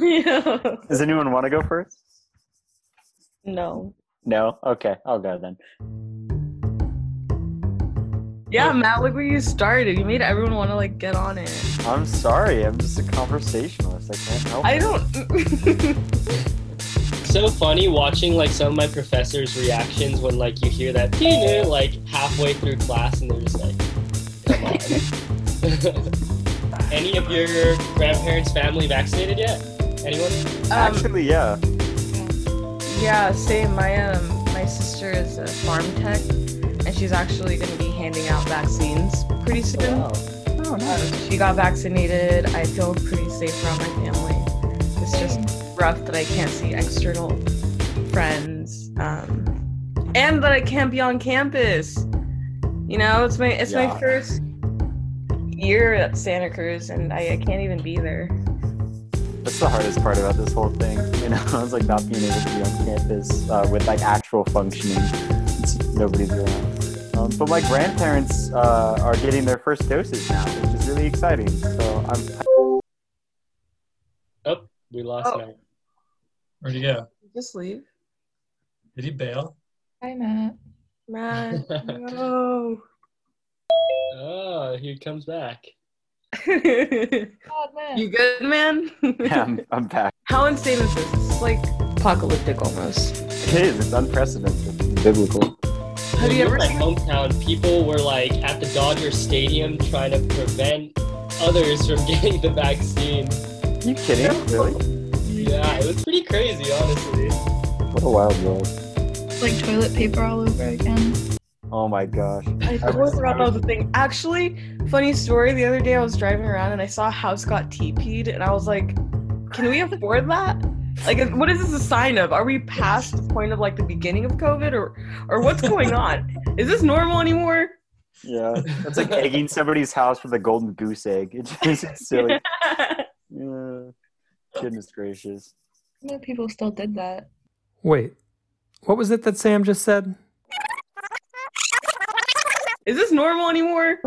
yeah. Does anyone want to go first? No. No. Okay, I'll go then. Yeah, Matt, look where you started. You made everyone want to like get on it. I'm sorry. I'm just a conversationalist. I can't help. It. I it. don't. so funny watching like some of my professors' reactions when like you hear that peanut like halfway through class and they're just like, come on. Any of your grandparents' family vaccinated yet? Anyone? Um, Actually, yeah. yeah, same. My um, my sister is a pharm tech, and she's actually going to be handing out vaccines pretty soon. Wow. Oh, Um, she got vaccinated. I feel pretty safe around my family. It's just rough that I can't see external friends, um, and that I can't be on campus. You know, it's my it's Yeah. my first year at Santa Cruz, and I, I can't even be there. That's the hardest part about this whole thing. You know, it's like not being able to be on campus uh, with like actual functioning. It's, nobody's around. Um, but my grandparents uh, are getting their first doses now, which is really exciting. So I'm Oh, we lost Oh. Matt. Where'd he go? Just leave, Did he bail? Hi, Matt. Matt. no. Oh, he comes back. you God, Matt. good, man? yeah, I'm, I'm back. How insane is this? It's like apocalyptic almost. It is. It's unprecedented. It's biblical. Have you In ever my hometown? People were like at the Dodger Stadium trying to prevent others from getting the vaccine. you kidding? Really? Yeah, it was pretty crazy, honestly. What a wild world. like toilet paper all over again. Oh my gosh. I totally forgot that was a thing. Actually, funny story. The other day I was driving around and I saw a house got TP'd, and I was like, "Can we afford that? Like, what is this a sign of? Are we past the point of like the beginning of COVID, or or what's going on? Is this normal anymore?" Yeah. That's like egging somebody's house with a golden goose egg. It's just it's silly. Yeah. Goodness gracious. I know people still did that. Wait, what was it that Sam just said? Is this normal anymore?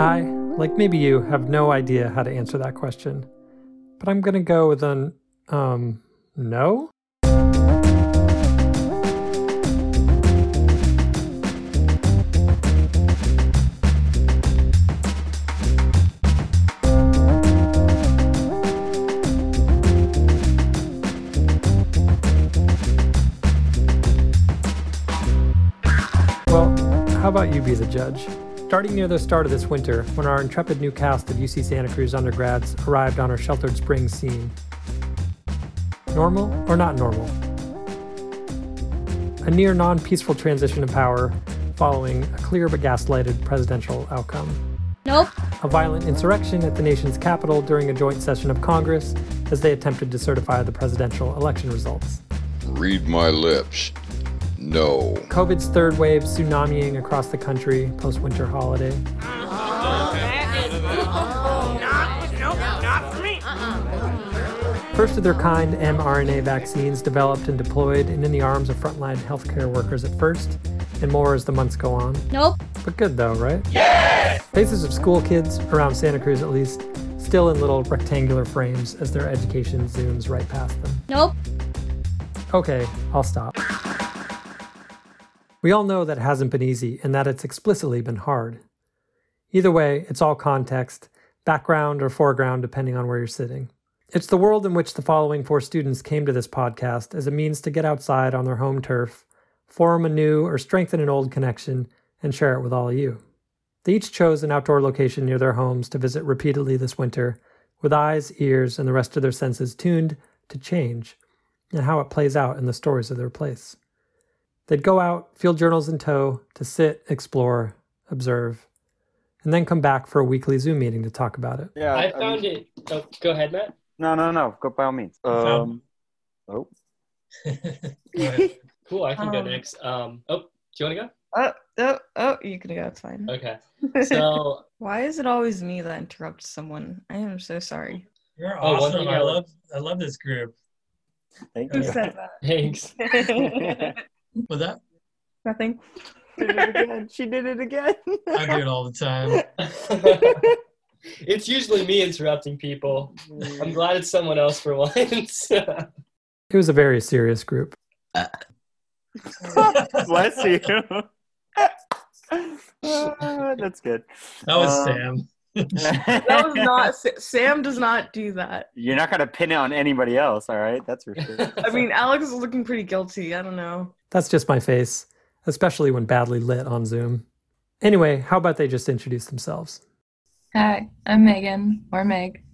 I, like maybe you, have no idea how to answer that question. But I'm gonna go with an, um, no? About you be the judge? Starting near the start of this winter, when our intrepid new cast of UC Santa Cruz undergrads arrived on our sheltered spring scene. Normal or not normal? A near non peaceful transition of power following a clear but gaslighted presidential outcome. Nope. A violent insurrection at the nation's capital during a joint session of Congress as they attempted to certify the presidential election results. Read my lips. No. COVID's third wave tsunamiing across the country post winter holiday. First of their kind mRNA vaccines developed and deployed and in the arms of frontline healthcare workers at first, and more as the months go on. Nope. But good though, right? Yes! Faces of school kids, around Santa Cruz at least, still in little rectangular frames as their education zooms right past them. Nope. Okay, I'll stop. We all know that it hasn't been easy and that it's explicitly been hard. Either way, it's all context, background or foreground, depending on where you're sitting. It's the world in which the following four students came to this podcast as a means to get outside on their home turf, form a new or strengthen an old connection, and share it with all of you. They each chose an outdoor location near their homes to visit repeatedly this winter, with eyes, ears, and the rest of their senses tuned to change and how it plays out in the stories of their place. They'd go out, field journals in tow, to sit, explore, observe, and then come back for a weekly Zoom meeting to talk about it. Yeah. I mean- found it. Oh, go ahead, Matt. No, no, no. Go by all means. Um, oh, Cool. I can go Um, next. Um. Oh, do you want to go? Oh, oh, oh, you can go. It's fine. Okay. So Why is it always me that interrupts someone? I am so sorry. You're Oh, one awesome. thing I I love I love this group. Thank Who you. said that? Thanks. Was that? Nothing. Did it again. She did it again. I do it all the time. it's usually me interrupting people. I'm glad it's someone else for once. It was a very serious group. Bless you. Ah, that's good. That was Um, Sam. That was not. Sam does not do that. You're not gonna pin it on anybody else, all right? That's for sure. I mean, Alex is looking pretty guilty. I don't know. That's just my face, especially when badly lit on Zoom. Anyway, how about they just introduce themselves? Hi, I'm Megan, or Meg.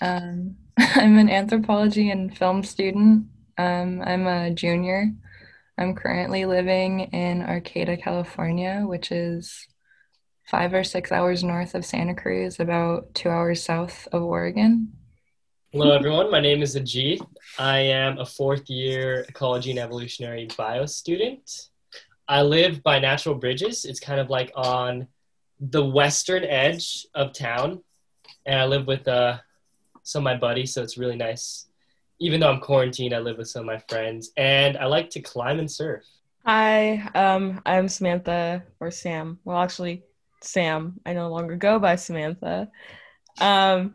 Um, I'm an anthropology and film student. Um, I'm a junior. I'm currently living in Arcata, California, which is five or six hours north of Santa Cruz, about two hours south of Oregon. Hello, everyone. My name is Ajit. I am a fourth year ecology and evolutionary bio student. I live by Natural Bridges. It's kind of like on the western edge of town. And I live with uh, some of my buddies, so it's really nice. Even though I'm quarantined, I live with some of my friends. And I like to climb and surf. Hi, um, I'm Samantha or Sam. Well, actually, Sam. I no longer go by Samantha. Um,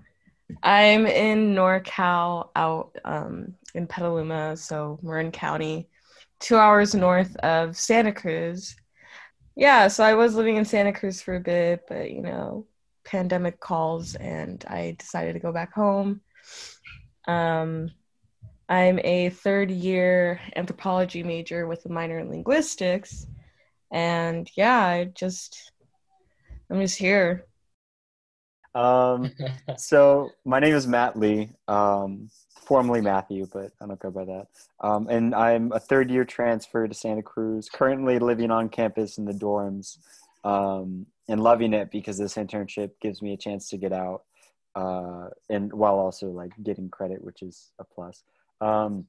I'm in NorCal, out um, in Petaluma, so Marin County, two hours north of Santa Cruz. Yeah, so I was living in Santa Cruz for a bit, but you know, pandemic calls, and I decided to go back home. Um, I'm a third year anthropology major with a minor in linguistics. And yeah, I just, I'm just here. Um, so my name is Matt Lee, um, formerly Matthew, but I don't go by that. Um, and I'm a third year transfer to Santa Cruz, currently living on campus in the dorms, um, and loving it because this internship gives me a chance to get out, uh, and while also like getting credit, which is a plus. Um,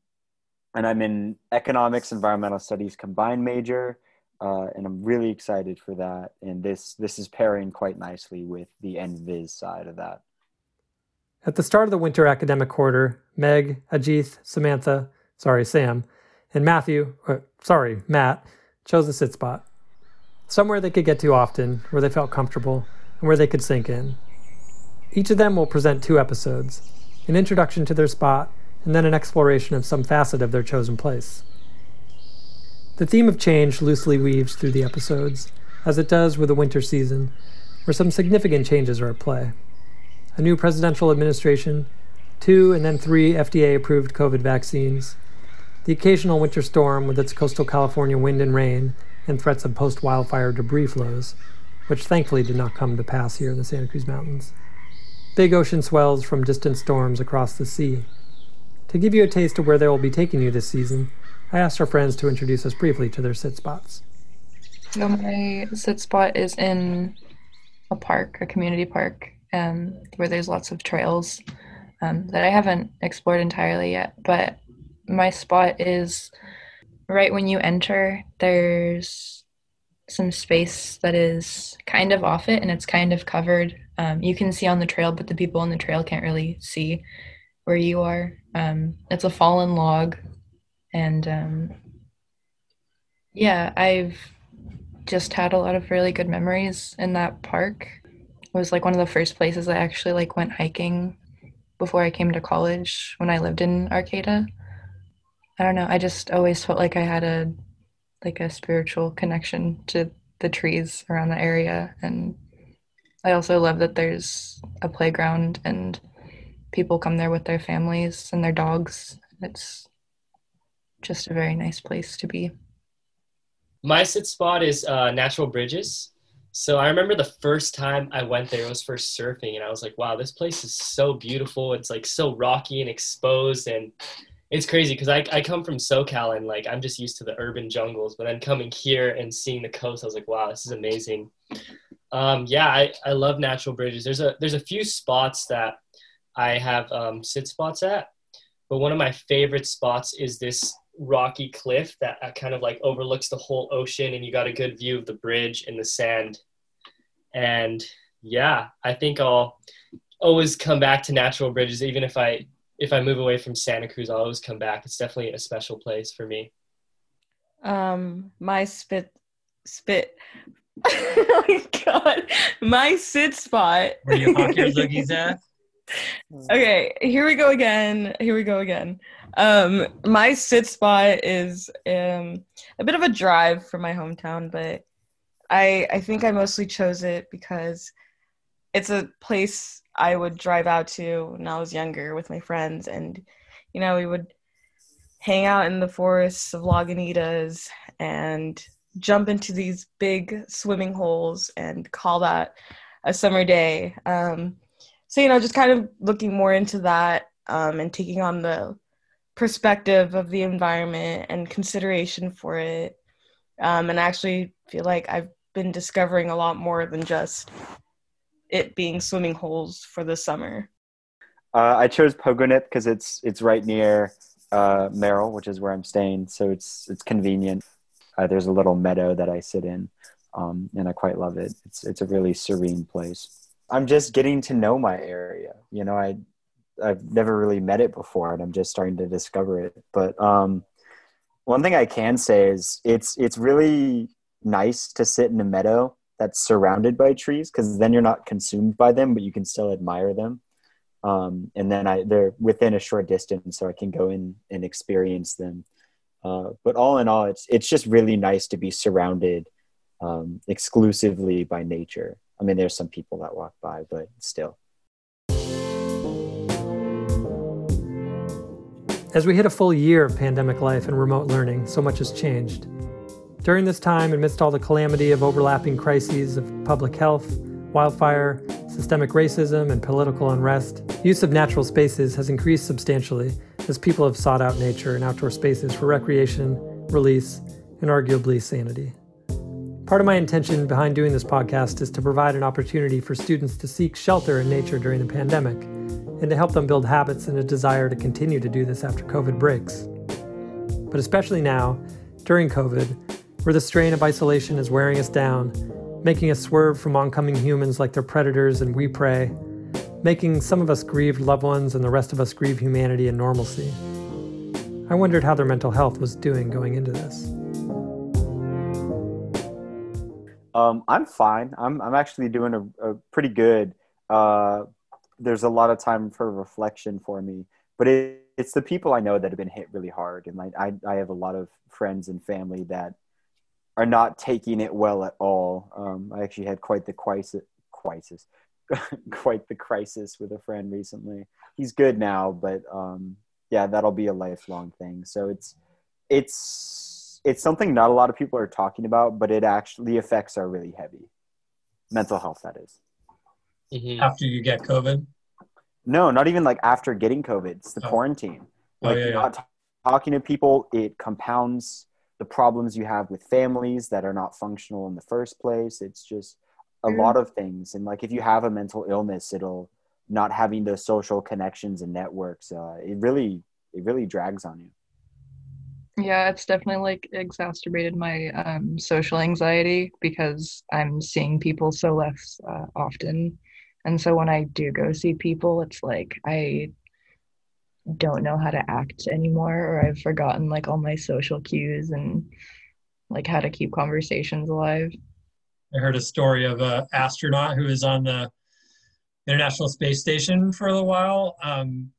and I'm in economics, environmental studies combined major uh, and I'm really excited for that. And this this is pairing quite nicely with the ENVS side of that. At the start of the winter academic quarter, Meg, Ajith, Samantha, sorry, Sam, and Matthew, or, sorry, Matt, chose a sit spot. Somewhere they could get to often, where they felt comfortable, and where they could sink in. Each of them will present two episodes an introduction to their spot, and then an exploration of some facet of their chosen place. The theme of change loosely weaves through the episodes, as it does with the winter season, where some significant changes are at play. A new presidential administration, two and then three FDA approved COVID vaccines, the occasional winter storm with its coastal California wind and rain, and threats of post wildfire debris flows, which thankfully did not come to pass here in the Santa Cruz Mountains. Big ocean swells from distant storms across the sea. To give you a taste of where they will be taking you this season, I asked our friends to introduce us briefly to their sit spots. So my sit spot is in a park, a community park, um, where there's lots of trails um, that I haven't explored entirely yet. But my spot is right when you enter. There's some space that is kind of off it, and it's kind of covered. Um, you can see on the trail, but the people on the trail can't really see where you are. Um, it's a fallen log, and um, yeah, I've just had a lot of really good memories in that park. It was like one of the first places I actually like went hiking before I came to college when I lived in Arcata. I don't know, I just always felt like I had a like a spiritual connection to the trees around the area and I also love that there's a playground and people come there with their families and their dogs. It's just a very nice place to be. My sit spot is uh, Natural Bridges. So I remember the first time I went there, it was for surfing, and I was like, wow, this place is so beautiful. It's like so rocky and exposed, and it's crazy because I, I come from SoCal and like I'm just used to the urban jungles, but then coming here and seeing the coast, I was like, wow, this is amazing. Um, yeah, I, I love Natural Bridges. There's a there's a few spots that I have um, sit spots at, but one of my favorite spots is this rocky cliff that uh, kind of like overlooks the whole ocean and you got a good view of the bridge and the sand and yeah i think i'll always come back to natural bridges even if i if I move away from Santa Cruz, I'll always come back. It's definitely a special place for me. Um, my spit, spit. oh my god, my sit spot. Where you hawk your loogies at? okay, here we go again. Here we go again. Um, my sit spot is um a bit of a drive from my hometown, but I I think I mostly chose it because it's a place I would drive out to when I was younger with my friends, and you know we would hang out in the forests of Lagunitas and jump into these big swimming holes and call that a summer day. Um, so you know, just kind of looking more into that um, and taking on the perspective of the environment and consideration for it. Um, and I actually feel like I've been discovering a lot more than just it being swimming holes for the summer. Uh, I chose Pogonip because it's it's right near uh, Merrill, which is where I'm staying, so it's it's convenient. Uh, there's a little meadow that I sit in, um, and I quite love it. It's it's a really serene place. I'm just getting to know my area. You know, I I've never really met it before, and I'm just starting to discover it. But um, one thing I can say is it's it's really nice to sit in a meadow that's surrounded by trees because then you're not consumed by them, but you can still admire them. Um, and then I they're within a short distance, so I can go in and experience them. Uh, but all in all, it's it's just really nice to be surrounded um, exclusively by nature. I mean, there's some people that walk by, but still. As we hit a full year of pandemic life and remote learning, so much has changed. During this time, amidst all the calamity of overlapping crises of public health, wildfire, systemic racism, and political unrest, use of natural spaces has increased substantially as people have sought out nature and outdoor spaces for recreation, release, and arguably sanity. Part of my intention behind doing this podcast is to provide an opportunity for students to seek shelter in nature during the pandemic and to help them build habits and a desire to continue to do this after COVID breaks. But especially now, during COVID, where the strain of isolation is wearing us down, making us swerve from oncoming humans like they're predators and we prey, making some of us grieve loved ones and the rest of us grieve humanity and normalcy. I wondered how their mental health was doing going into this. Um, I'm fine. I'm I'm actually doing a, a pretty good. Uh, there's a lot of time for reflection for me, but it, it's the people I know that have been hit really hard, and like I I have a lot of friends and family that are not taking it well at all. Um, I actually had quite the crisis, crisis, quite the crisis with a friend recently. He's good now, but um, yeah, that'll be a lifelong thing. So it's it's it's something not a lot of people are talking about, but it actually the effects are really heavy. Mental health, that is. Mhm. After you get COVID? No, not even like after getting COVID. It's the Oh. quarantine. Oh, Like yeah, you're yeah. not t- talking to people. It compounds the problems you have with families that are not functional in the first place. It's just a Mm. lot of things. And like if you have a mental illness, it'll not having those social connections and networks. Uh, it really it really drags on you. Yeah, it's definitely like exacerbated my um, social anxiety because I'm seeing people so less uh, often. And so when I do go see people, it's like I don't know how to act anymore, or I've forgotten like all my social cues and like how to keep conversations alive. I heard a story of an astronaut who was on the International Space Station for a little while um,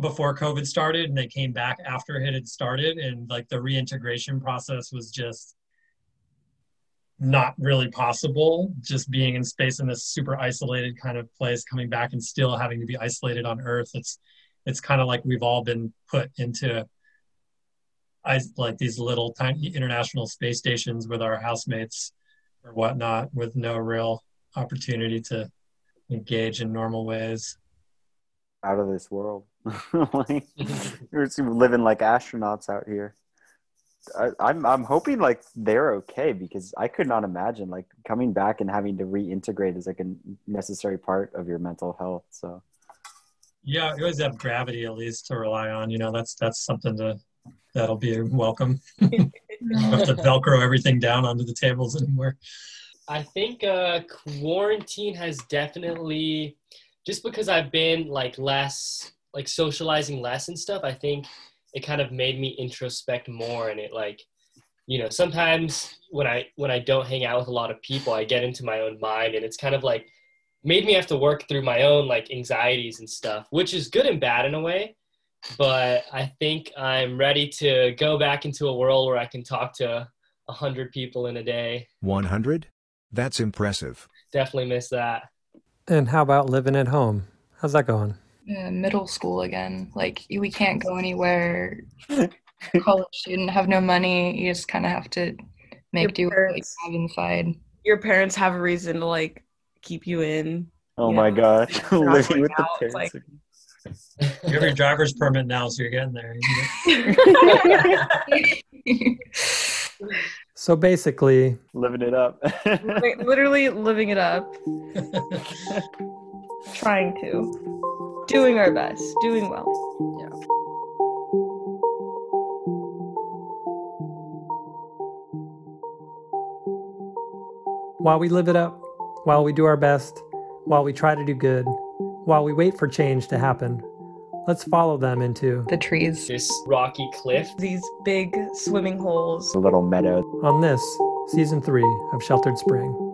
before COVID started, and they came back after it had started, and like the reintegration process was just not really possible. Just being in space in this super isolated kind of place, coming back and still having to be isolated on Earth. It's it's kind of like we've all been put into like these little tiny international space stations with our housemates or whatnot with no real opportunity to engage in normal ways. Out of this world. like, we're living like astronauts out here. I, I'm I'm hoping like they're okay because I could not imagine like coming back and having to reintegrate is like a necessary part of your mental health. So Yeah, you always have gravity at least to rely on. You know, that's that's something to that'll be welcome. You have to velcro everything down onto the tables anymore. I think uh, quarantine has definitely, just because I've been like less like socializing less and stuff, I think it kind of made me introspect more and it like you know sometimes when i when i don't hang out with a lot of people i get into my own mind and it's kind of like made me have to work through my own like anxieties and stuff which is good and bad in a way but i think i'm ready to go back into a world where i can talk to a hundred people in a day 100? That's impressive. definitely miss that And how about living at home? How's that going? Uh, middle school again. Like we can't go anywhere. College student have no money. You just kind of have to make Your do with what you have inside. Your parents have a reason to like keep you in. Oh Yeah. my gosh, You're living with the out, it's parents. like- You have your driver's permit now, so you're getting there. So basically, living it up. Literally living it up, trying to, doing our best, doing well. while we live it up, while we do our best, while we try to do good, while we wait for change to happen, let's follow them into the trees. this rocky cliff These big swimming holes. a little meadow. on this season three of Sheltered Spring.